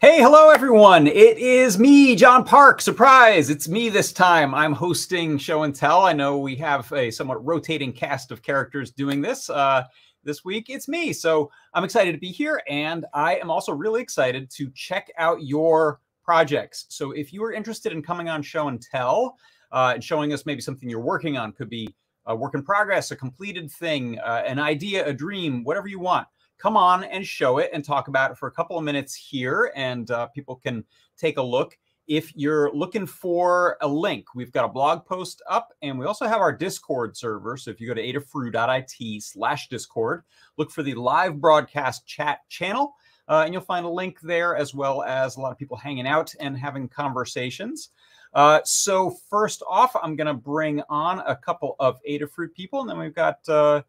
Hey, hello everyone. It is me, John Park. Surprise, it's me this time. I'm hosting Show and Tell. I know we have a somewhat rotating cast of characters doing this. Uh, this week, it's me. So I'm excited to be here. And I am also really excited to check out your projects. So if you are interested in coming on Show and Tell uh, and showing us maybe something you're working on, could be a work in progress, a completed thing, uh, an idea, a dream, whatever you want come on and show it and talk about it for a couple of minutes here, and uh, people can take a look. If you're looking for a link, we've got a blog post up, and we also have our Discord server. So if you go to adafru.it slash Discord, look for the live broadcast chat channel, uh, and you'll find a link there, as well as a lot of people hanging out and having conversations. Uh, so first off, I'm going to bring on a couple of Adafruit people, and then we've got uh,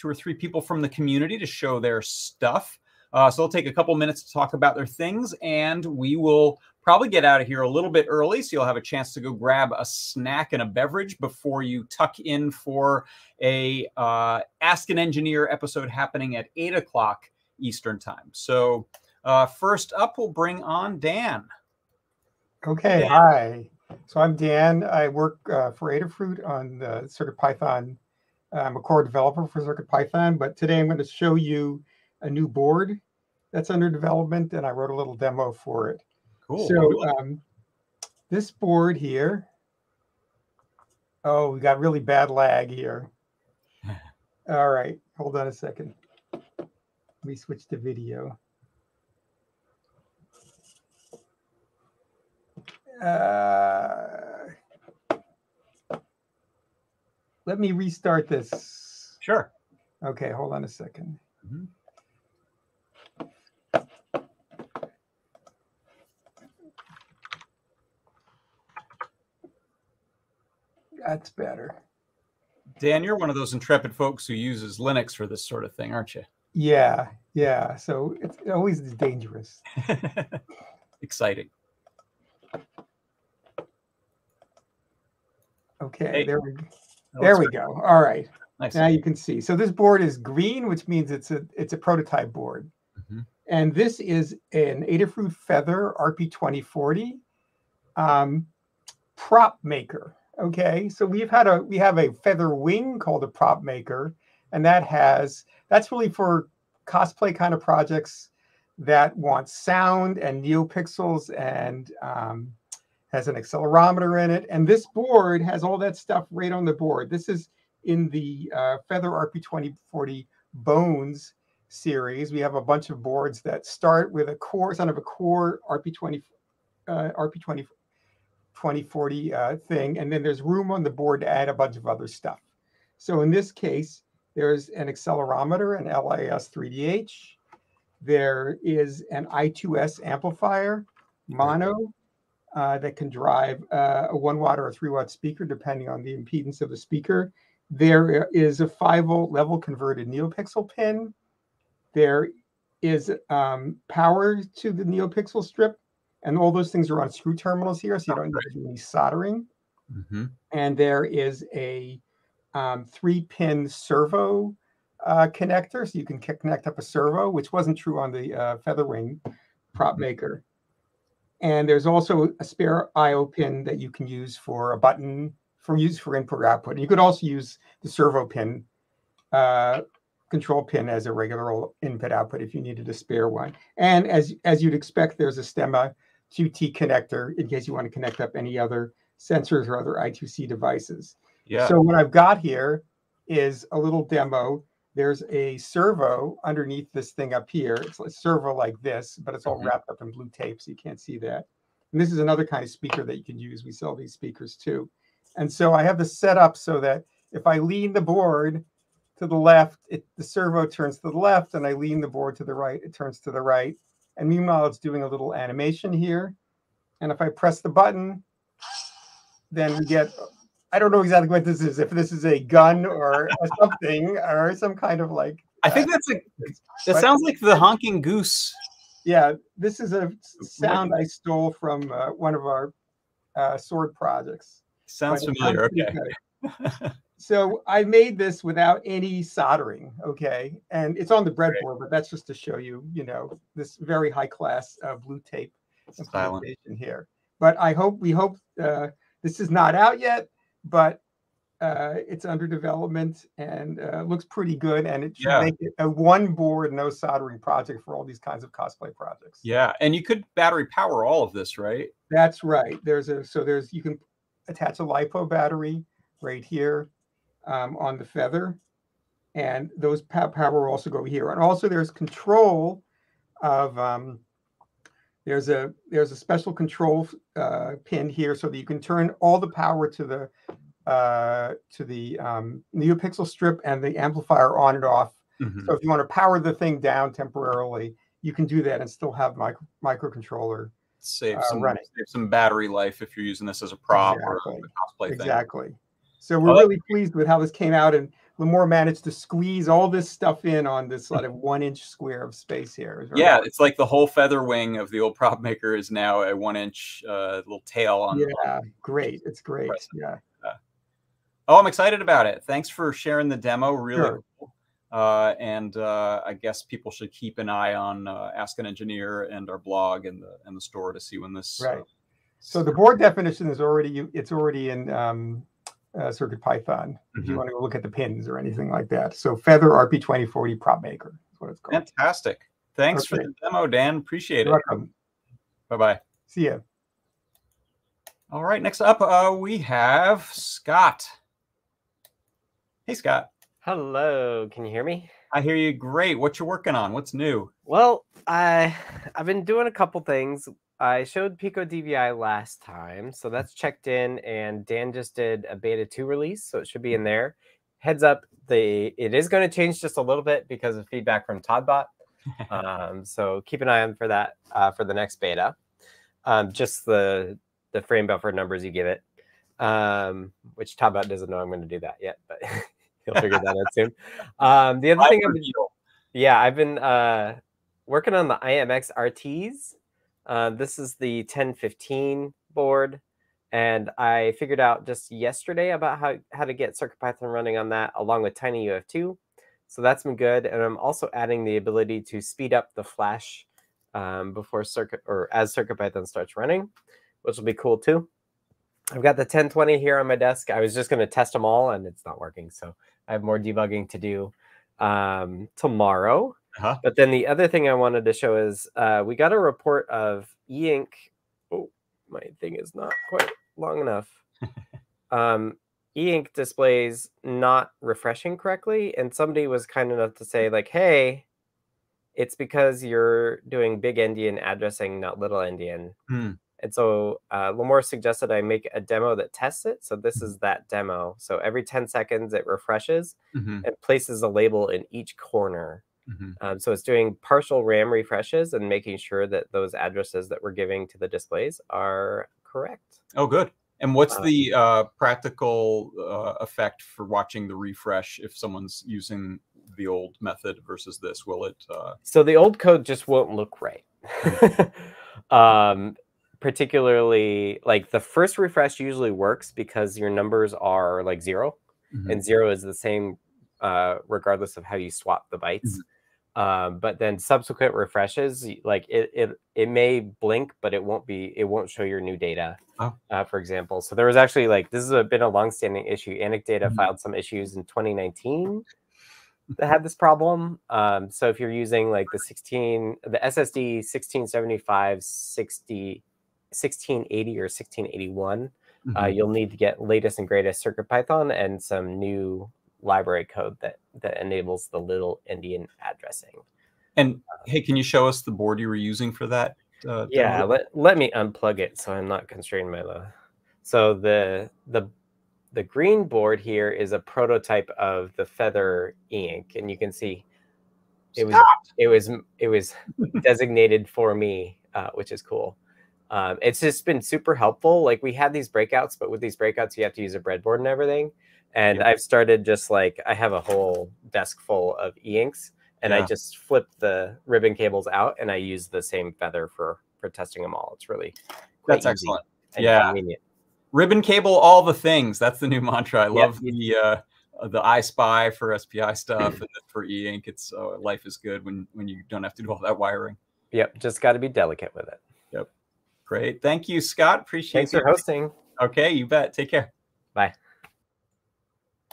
two or three people from the community to show their stuff. Uh, so they'll take a couple minutes to talk about their things, and we will probably get out of here a little bit early, so you'll have a chance to go grab a snack and a beverage before you tuck in for a uh, Ask an Engineer episode happening at eight o'clock Eastern time. So uh, first up, we'll bring on Dan. Okay, Dan. hi. So I'm Dan. I work uh, for Adafruit on the CircuitPython I'm a core developer for CircuitPython, but today I'm going to show you a new board that's under development, and I wrote a little demo for it. Cool. So um, this board here, oh, we got really bad lag here. All right, hold on a second. Let me switch to video. Uh, let me restart this. Sure. Okay, hold on a 2nd mm-hmm. That's better. Dan, you're one of those intrepid folks who uses Linux for this sort of thing, aren't you? Yeah, yeah. So it's always dangerous. Exciting. Okay, hey. there we go there we go. All right. Nice. Now you can see. So this board is green, which means it's a it's a prototype board. Mm-hmm. And this is an Adafruit Feather RP2040 um, prop maker. Okay, so we've had a we have a feather wing called a prop maker, and that has that's really for cosplay kind of projects that want sound and neopixels and um, has an accelerometer in it. And this board has all that stuff right on the board. This is in the uh, Feather RP2040 Bones series. We have a bunch of boards that start with a core, son of a core RP20, uh, RP20, 2040 uh, thing. And then there's room on the board to add a bunch of other stuff. So in this case, there's an accelerometer, an LIS 3DH. There is an I2S amplifier, mono, uh, that can drive uh, a one watt or a three watt speaker, depending on the impedance of the speaker. There is a five volt level converted NeoPixel pin. There is um, power to the NeoPixel strip, and all those things are on screw terminals here, so you don't need to do any soldering. Mm-hmm. And there is a um, three pin servo uh, connector, so you can connect up a servo, which wasn't true on the uh, Featherwing prop mm-hmm. maker. And there's also a spare IO pin that you can use for a button for use for input or output. And you could also use the servo pin, uh, control pin as a regular input output if you needed a spare one. And as, as you'd expect, there's a Stemma QT connector in case you want to connect up any other sensors or other I2C devices. Yeah. So what I've got here is a little demo there's a servo underneath this thing up here. It's a servo like this, but it's all mm-hmm. wrapped up in blue tape, so you can't see that. And this is another kind of speaker that you can use. We sell these speakers too. And so I have this set up so that if I lean the board to the left, it, the servo turns to the left, and I lean the board to the right, it turns to the right. And meanwhile, it's doing a little animation here. And if I press the button, then we get I don't know exactly what this is. If this is a gun or something or some kind of like. I think uh, that's a. That sounds like the honking goose. Yeah, this is a sound I stole from uh, one of our uh, sword projects. Sounds familiar. Okay. so I made this without any soldering, okay? And it's on the breadboard, but that's just to show you, you know, this very high class uh, blue tape implementation here. But I hope, we hope uh, this is not out yet, but uh, it's under development and uh, looks pretty good. And it should yeah. make it a one board, no soldering project for all these kinds of cosplay projects. Yeah. And you could battery power all of this, right? That's right. There's a, so there's, you can attach a LiPo battery right here um, on the feather. And those power also go here. And also there's control of, um, there's a there's a special control uh, pin here so that you can turn all the power to the uh, to the um, NeoPixel strip and the amplifier on and off. Mm-hmm. So if you want to power the thing down temporarily, you can do that and still have micro microcontroller save uh, some running. save some battery life if you're using this as a prop exactly. or a cosplay exactly. Thing. Exactly. So we're really pleased with how this came out, and Limor managed to squeeze all this stuff in on this sort of one inch square of space here. Yeah, it's like the whole feather wing of the old prop maker is now a one inch uh, little tail on. Yeah, great. It's great. Yeah. Oh, I'm excited about it. Thanks for sharing the demo. Really sure. cool. Uh, and uh, I guess people should keep an eye on uh, Ask an Engineer and our blog and the and the store to see when this. Right. so the board definition is already it's already in um, uh, Circuit Python. Mm-hmm. If you mm-hmm. want to go look at the pins or anything like that. So Feather RP2040 Prop Maker is what it's called. Fantastic. Thanks okay. for the demo, Dan. Appreciate You're it. Welcome. Bye bye. See ya. All right. Next up, uh, we have Scott. Hey, Scott. Hello. Can you hear me? I hear you great. What you working on? What's new? Well, I I've been doing a couple things. I showed Pico DVI last time, so that's checked in, and Dan just did a beta two release, so it should be in there. Heads up, the it is going to change just a little bit because of feedback from todbot. um, so keep an eye on for that uh, for the next beta. Um, just the the frame buffer numbers you give it, um, which todbot doesn't know I'm going to do that yet, but He'll figure that out soon. Um, the other thing I've been, yeah, I've been uh, working on the IMX RTs. Uh, this is the 1015 board, and I figured out just yesterday about how, how to get CircuitPython running on that along with TinyUF2. So that's been good. And I'm also adding the ability to speed up the flash um, before circuit or as CircuitPython starts running, which will be cool too. I've got the 1020 here on my desk. I was just going to test them all and it's not working. So I have more debugging to do um, tomorrow. Uh-huh. But then the other thing I wanted to show is uh, we got a report of e-ink. Oh, my thing is not quite long enough. um, e-ink displays not refreshing correctly. And somebody was kind enough to say like, hey, it's because you're doing big endian addressing, not little endian. Hmm. And so uh, Limor suggested I make a demo that tests it. So this is that demo. So every 10 seconds it refreshes mm-hmm. and places a label in each corner. Mm-hmm. Um, so it's doing partial RAM refreshes and making sure that those addresses that we're giving to the displays are correct. Oh, good. And what's um, the uh, practical uh, effect for watching the refresh if someone's using the old method versus this? Will it? Uh... So the old code just won't look right. um, particularly like the first refresh usually works because your numbers are like 0 mm-hmm. and zero is the same uh, regardless of how you swap the bytes. Mm-hmm. Um, but then subsequent refreshes, like it, it, it may blink, but it won't be, it won't show your new data. Oh. Uh, for example, so there was actually like this has been a long-standing issue. Anecdata mm-hmm. filed some issues in 2019 that had this problem. Um, so if you're using like the 16, the SSD 1675 60 1680 or 1681, uh, mm-hmm. uh, you'll need to get latest and greatest CircuitPython and some new library code that that enables the little endian addressing. And hey, can you show us the board you were using for that? Uh, yeah, let, let me unplug it so I'm not constrained by the. So the the the green board here is a prototype of the Feather e-ink, and you can see it was it was it was designated for me, uh, which is cool um, it's just been super helpful. Like we had these breakouts, but with these breakouts, you have to use a breadboard and everything. And yeah. I've started just like I have a whole desk full of e-inks, and yeah. I just flip the ribbon cables out, and I use the same feather for for testing them all. It's really that's excellent. yeah, convenient. ribbon cable, all the things. That's the new mantra. I love the uh, the EYESPI for SPI stuff and for E Ink. It's uh, life is good when when you don't have to do all that wiring. Yep, just got to be delicate with it. Yep, great. Thank you, Scott. Appreciate. Thanks you. for hosting. Okay, you bet. Take care. Bye.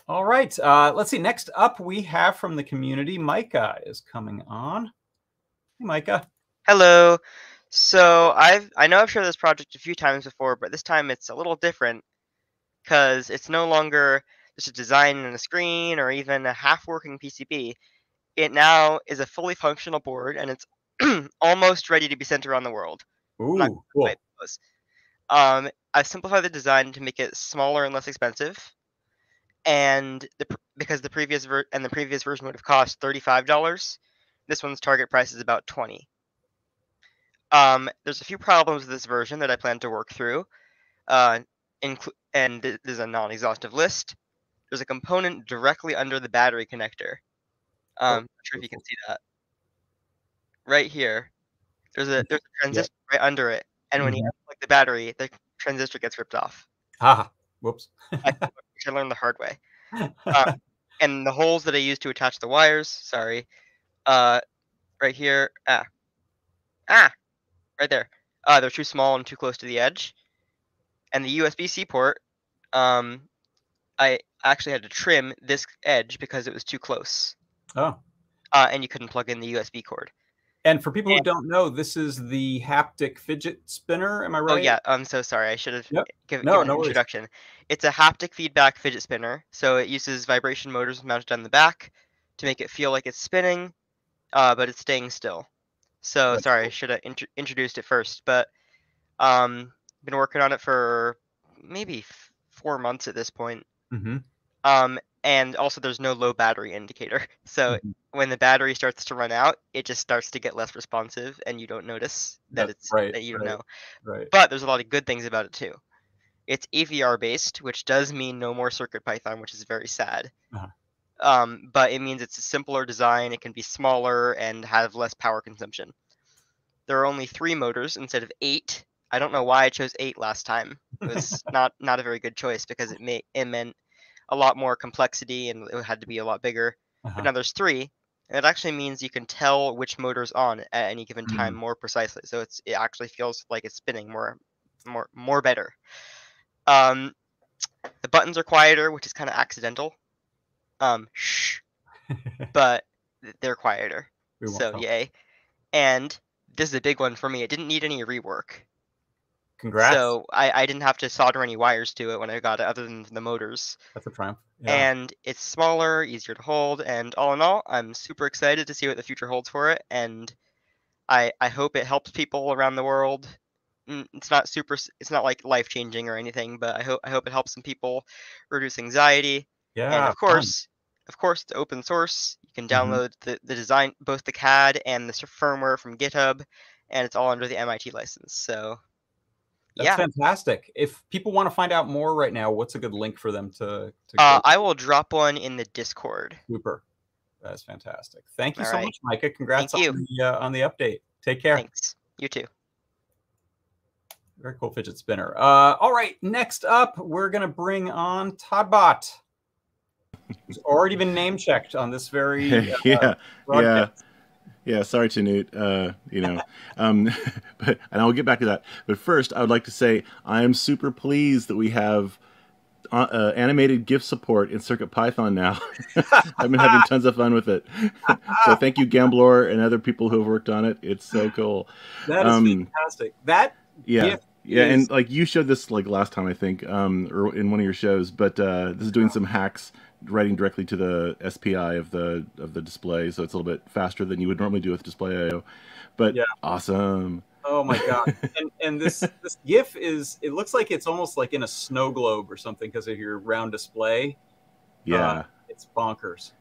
All right. Uh, let's see. Next up, we have from the community, Micah is coming on. Hey, Micah. Hello. So I've I know I've shared this project a few times before, but this time it's a little different because it's no longer just a design and a screen or even a half-working PCB. It now is a fully functional board and it's almost ready to be sent around the world. Ooh, cool. Um, I've simplified the design to make it smaller and less expensive, and the because the previous ver- and the previous version would have cost thirty-five dollars. This one's target price is about twenty. Um, there's a few problems with this version that I plan to work through, uh, inclu- and th- there's a non-exhaustive list. There's a component directly under the battery connector. Um, not sure if you can see that. Right here, there's a there's a transistor right under it, and when mm-hmm. you unplug the battery, the transistor gets ripped off. Ah, whoops! I, I learned the hard way. Uh, and the holes that I use to attach the wires, sorry, uh, right here, ah, ah, right there. Uh, they're too small and too close to the edge. And the USB-C port, um, I actually had to trim this edge because it was too close. Oh. Uh, and you couldn't plug in the USB cord. And for people who don't know, this is the haptic fidget spinner. Am I oh, right? Oh yeah, I'm so sorry. I should have yep. give, no, given no an introduction. Worries. It's a haptic feedback fidget spinner. So it uses vibration motors mounted on the back to make it feel like it's spinning, uh, but it's staying still. So That's sorry, cool. I should have int- introduced it first, but um, been working on it for maybe f- four months at this point. Mm-hmm. Um, and also there's no low battery indicator. So mm-hmm. when the battery starts to run out, it just starts to get less responsive, and you don't notice that That's it's right, that you right, know. Right. But there's a lot of good things about it too. It's AVR based, which does mean no more Circuit Python, which is very sad. Uh-huh. Um, but it means it's a simpler design. It can be smaller and have less power consumption. There are only three motors instead of eight. I don't know why I chose eight last time. It was not not a very good choice because it may it meant a lot more complexity and it had to be a lot bigger. Uh-huh. But now there's three. And it actually means you can tell which motor's on at any given time mm. more precisely. So it's it actually feels like it's spinning more more more better. Um, the buttons are quieter, which is kind of accidental um, shh, but they're quieter. So yay. And this is a big one for me. It didn't need any rework. Congrats. So I, I didn't have to solder any wires to it when I got it, other than the motors. That's a triumph. Yeah. And it's smaller, easier to hold, and all in all, I'm super excited to see what the future holds for it. And I I hope it helps people around the world. It's not super. It's not like life changing or anything, but I hope I hope it helps some people reduce anxiety yeah. And of course, fun. of course, it's open source. You can mm-hmm. download mm-hmm. the, the design, both the CAD and the firmware from GitHub, and it's all under the MIT license. So that's yeah. fantastic. If people want to find out more right now, what's a good link for them to? to uh, I will drop one in the Discord. Super. That's fantastic. Thank you all so right. much, Micah. Congrats on the uh, on the update. Take care. Thanks. You too. Very cool fidget spinner. Uh, all right, next up, we're gonna bring on todbot who's already been name checked on this very uh, yeah yeah yeah sorry Tannewt uh you know um but and i'll get back to that but first i would like to say i am super pleased that we have uh, uh, animated GIF support in Circuit Python now. I've been having tons of fun with it. so thank you, Gamblor, and other people who have worked on it. It's so cool. That is um, fantastic. That yeah. yeah, is... and like you showed this like last time I think, um, or in one of your shows, but uh, this is doing some hacks writing directly to the SPI of the of the display, so it's a little bit faster than you would normally do with Display IO. But yeah. awesome. Oh my god! and and this this GIF is it looks like it's almost like in a snow globe or something because of your round display. Yeah, uh, it's bonkers.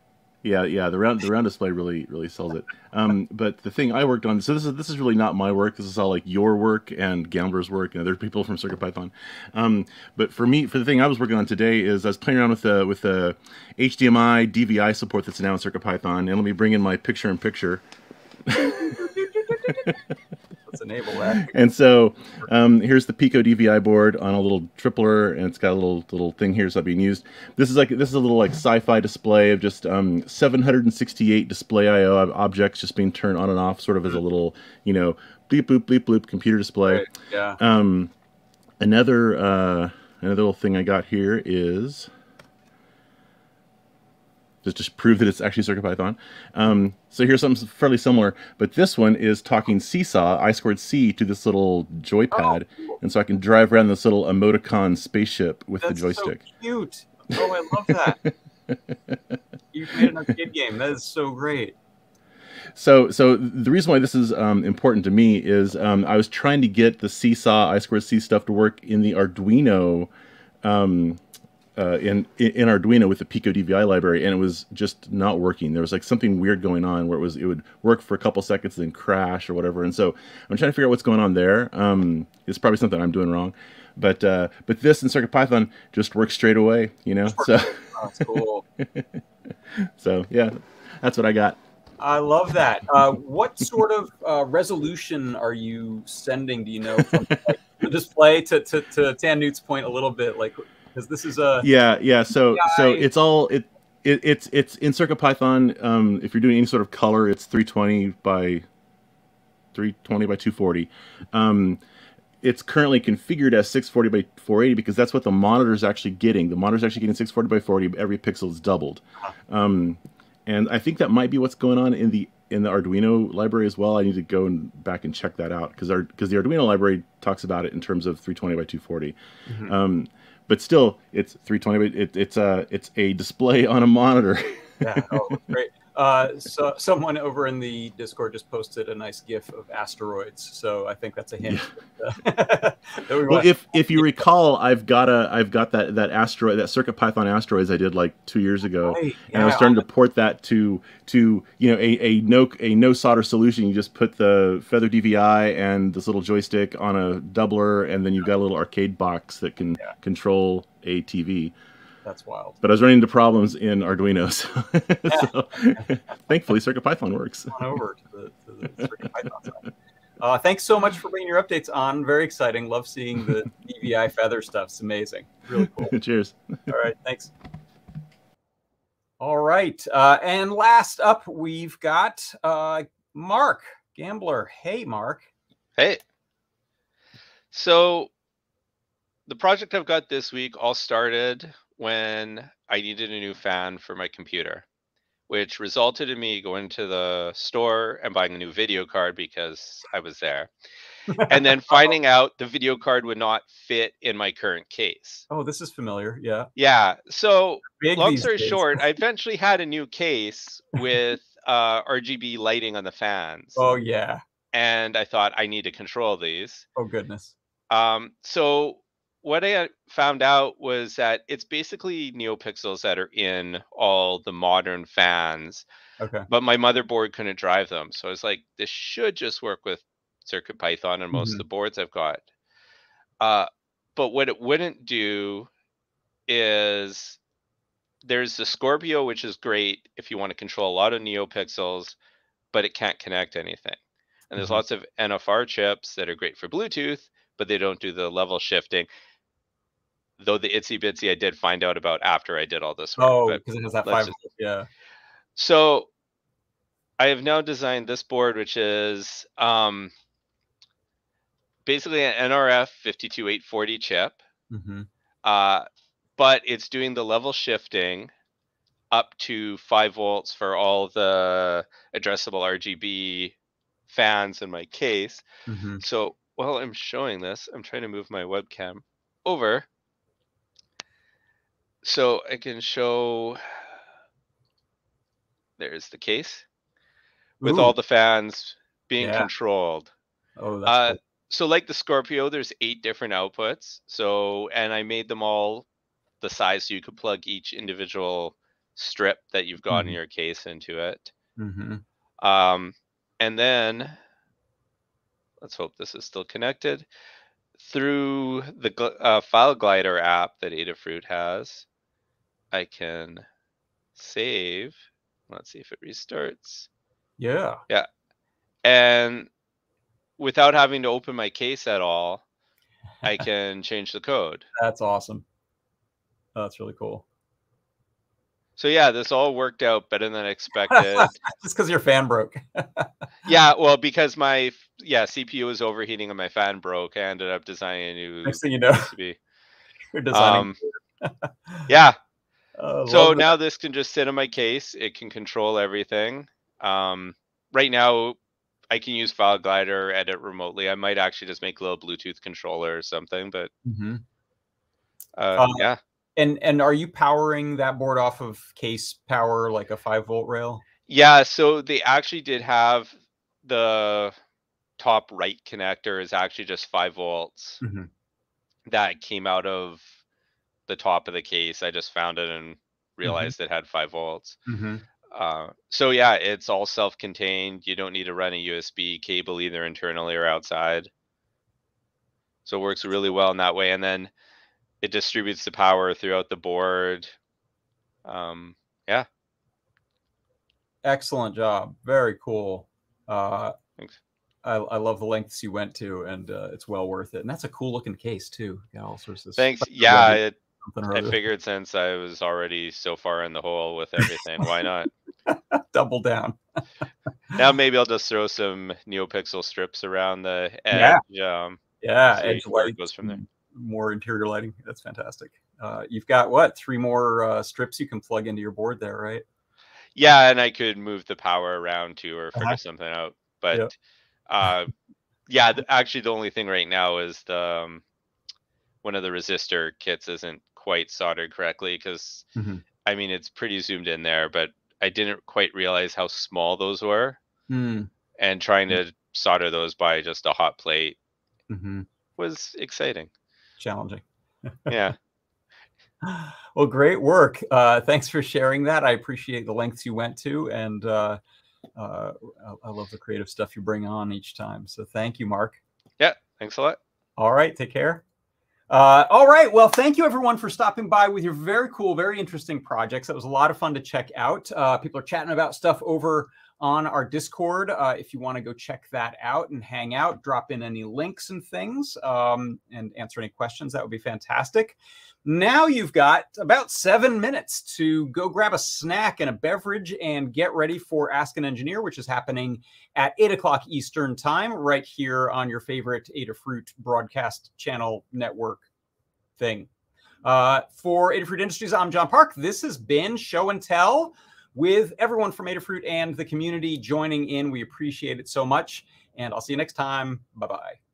Yeah, yeah, the round the round display really really sells it. Um, but the thing I worked on, so this is this is really not my work. This is all like your work and Gamblor's work and other people from CircuitPython. Um, but for me, for the thing I was working on today is I was playing around with the with the HDMI DVI support that's now in CircuitPython, and let me bring in my picture in picture. let's enable that. And so um, here's the Pico DVI board on a little tripler, and it's got a little little thing here so being used. This is like this is a little like sci-fi display of just um, 768 display I/O objects just being turned on and off, sort of as a little you know bleep bloop bleep bloop computer display. Right. Yeah. Um, another uh, another little thing I got here is just to prove that it's actually CircuitPython. Um, so here's something fairly similar, but this one is talking Seesaw, I squared C, to this little joypad, oh, and so I can drive around this little emoticon spaceship with That's the joystick. So cute. Oh, I love that. You've made an arcade game. That is so great. So, so the reason why this is um, important to me is um, I was trying to get the Seesaw I squared C stuff to work in the Arduino um, uh, in in Arduino with the Pico DVI library, and it was just not working. There was like something weird going on where it was it would work for a couple seconds then crash or whatever. And so I'm trying to figure out what's going on there. Um, it's probably something I'm doing wrong, but uh, but this in CircuitPython just works straight away. You know, so that's cool. so yeah, that's what I got. I love that. Uh, what sort of uh, resolution are you sending? Do you know from like, the display to, to, to Tannewt's point a little bit? Like because this is a yeah yeah so so it's all it, it it's it's in CircuitPython. Um, if you're doing any sort of color, it's 320 by 320 by 240. Um, it's currently configured as 640 by 480 because that's what the monitor is actually getting. The monitor is actually getting 640 by 40. Every pixel is doubled, um, and I think that might be what's going on in the in the Arduino library as well. I need to go and back and check that out because our because the Arduino library talks about it in terms of 320 by 240. Mm-hmm. Um, but still, it's 320. It, it's a it's a display on a monitor. yeah, oh, great. Uh, so someone over in the Discord just posted a nice GIF of asteroids. So I think that's a hint. Yeah. that we well, if if you recall, I've got a I've got that that asteroid that Circuit Python asteroids I did like two years ago, right. and yeah. I was starting to port that to to you know a, a no a no solder solution. You just put the Feather DVI and this little joystick on a doubler, and then you've got a little arcade box that can yeah. control a TV. That's wild. But I was running into problems in Arduino, so, so thankfully CircuitPython works. On over to the, to the CircuitPython side. Uh, thanks so much for bringing your updates on. Very exciting. Love seeing the DVI feather stuff. It's amazing. Really cool. Cheers. All right. Thanks. All right. Uh, and last up, we've got uh, Mark Gamblin. Hey, Mark. Hey. So the project I've got this week all started when I needed a new fan for my computer, which resulted in me going to the store and buying a new video card because I was there. and then finding out the video card would not fit in my current case. Oh, this is familiar. Yeah. Yeah. So, long story days. short, I eventually had a new case with uh, RGB lighting on the fans. Oh, yeah. And I thought I need to control these. Oh, goodness. Um, so what I found out was that it's basically NeoPixels that are in all the modern fans. Okay. But my motherboard couldn't drive them. So I was like, this should just work with CircuitPython and most mm-hmm. of the boards I've got. Uh, but what it wouldn't do is there's the Scorpio, which is great if you want to control a lot of NeoPixels, but it can't connect anything. And there's mm-hmm. lots of NFR chips that are great for Bluetooth, but they don't do the level shifting though the itsy bitsy I did find out about after I did all this work. Oh, because it has that five. Just... Yeah. So I have now designed this board, which is um, basically an NRF 52840 chip. Mm-hmm. Uh, but it's doing the level shifting up to five volts for all the addressable RGB fans in my case. Mm-hmm. So while I'm showing this, I'm trying to move my webcam over so I can show there's the case with Ooh. all the fans being yeah. controlled. Oh, that's uh, cool. so like the Scorpio, there's eight different outputs. So and I made them all the size so you could plug each individual strip that you've got mm-hmm. in your case into it. Mm-hmm. Um, and then let's hope this is still connected through the uh, file glider app that Adafruit has. I can save. Let's see if it restarts. Yeah. Yeah. And without having to open my case at all, I can change the code. That's awesome. that's really cool. So yeah, this all worked out better than expected. Just because your fan broke. yeah, well, because my yeah CPU was overheating and my fan broke, I ended up designing a new. Next thing you know, you're designing. Um, yeah. Uh, so now this can just sit in my case. It can control everything. Um, right now, I can use File Glider, edit remotely. I might actually just make a little Bluetooth controller or something, but mm-hmm. uh, um, yeah. And and are you powering that board off of case power like a five volt rail? Yeah, so they actually did have the top right connector is actually just five volts mm-hmm. that came out of the top of the case. I just found it and mm-hmm. realized it had five volts. Mm-hmm. Uh, so yeah, it's all self-contained. You don't need to run a USB cable either internally or outside. So it works really well in that way. And then it distributes the power throughout the board. Um, yeah. Excellent job. Very cool. Uh, Thanks. I, I, love the lengths you went to, and uh, it's well worth it. And that's a cool looking case too. Got all sorts of. Thanks. Yeah, it, I figured since I was already so far in the hole with everything, why not? Double down. now maybe I'll just throw some NeoPixel strips around the edge. Yeah. Um, yeah. Edge light goes from there. More interior lighting. That's fantastic. Uh, you've got what? Three more uh, strips you can plug into your board there, right? Yeah, and I could move the power around too, or figure uh-huh. something out. But yep. uh, yeah, actually, the only thing right now is the um, one of the resistor kits isn't quite soldered correctly because mm-hmm. I mean it's pretty zoomed in there, but I didn't quite realize how small those were. Mm. And trying to solder those by just a hot plate mm-hmm. was exciting. Challenging. yeah. Well, great work. Uh, thanks for sharing that. I appreciate the lengths you went to, and uh, uh, I love the creative stuff you bring on each time. So thank you, Mark. Yeah, thanks a lot. All right, take care. Uh, all right. Well, thank you everyone for stopping by with your very cool, very interesting projects. That was a lot of fun to check out. Uh, people are chatting about stuff over on our Discord. Uh, if you want to go check that out and hang out, drop in any links and things um, and answer any questions, that would be fantastic. Now you've got about seven minutes to go grab a snack and a beverage and get ready for Ask an Engineer, which is happening at 8 o'clock Eastern Time right here on your favorite Adafruit broadcast channel network thing. Uh, for Adafruit Industries, I'm John Park. This has been Show and Tell with everyone from Adafruit and the community joining in. We appreciate it so much. And I'll see you next time. Bye bye.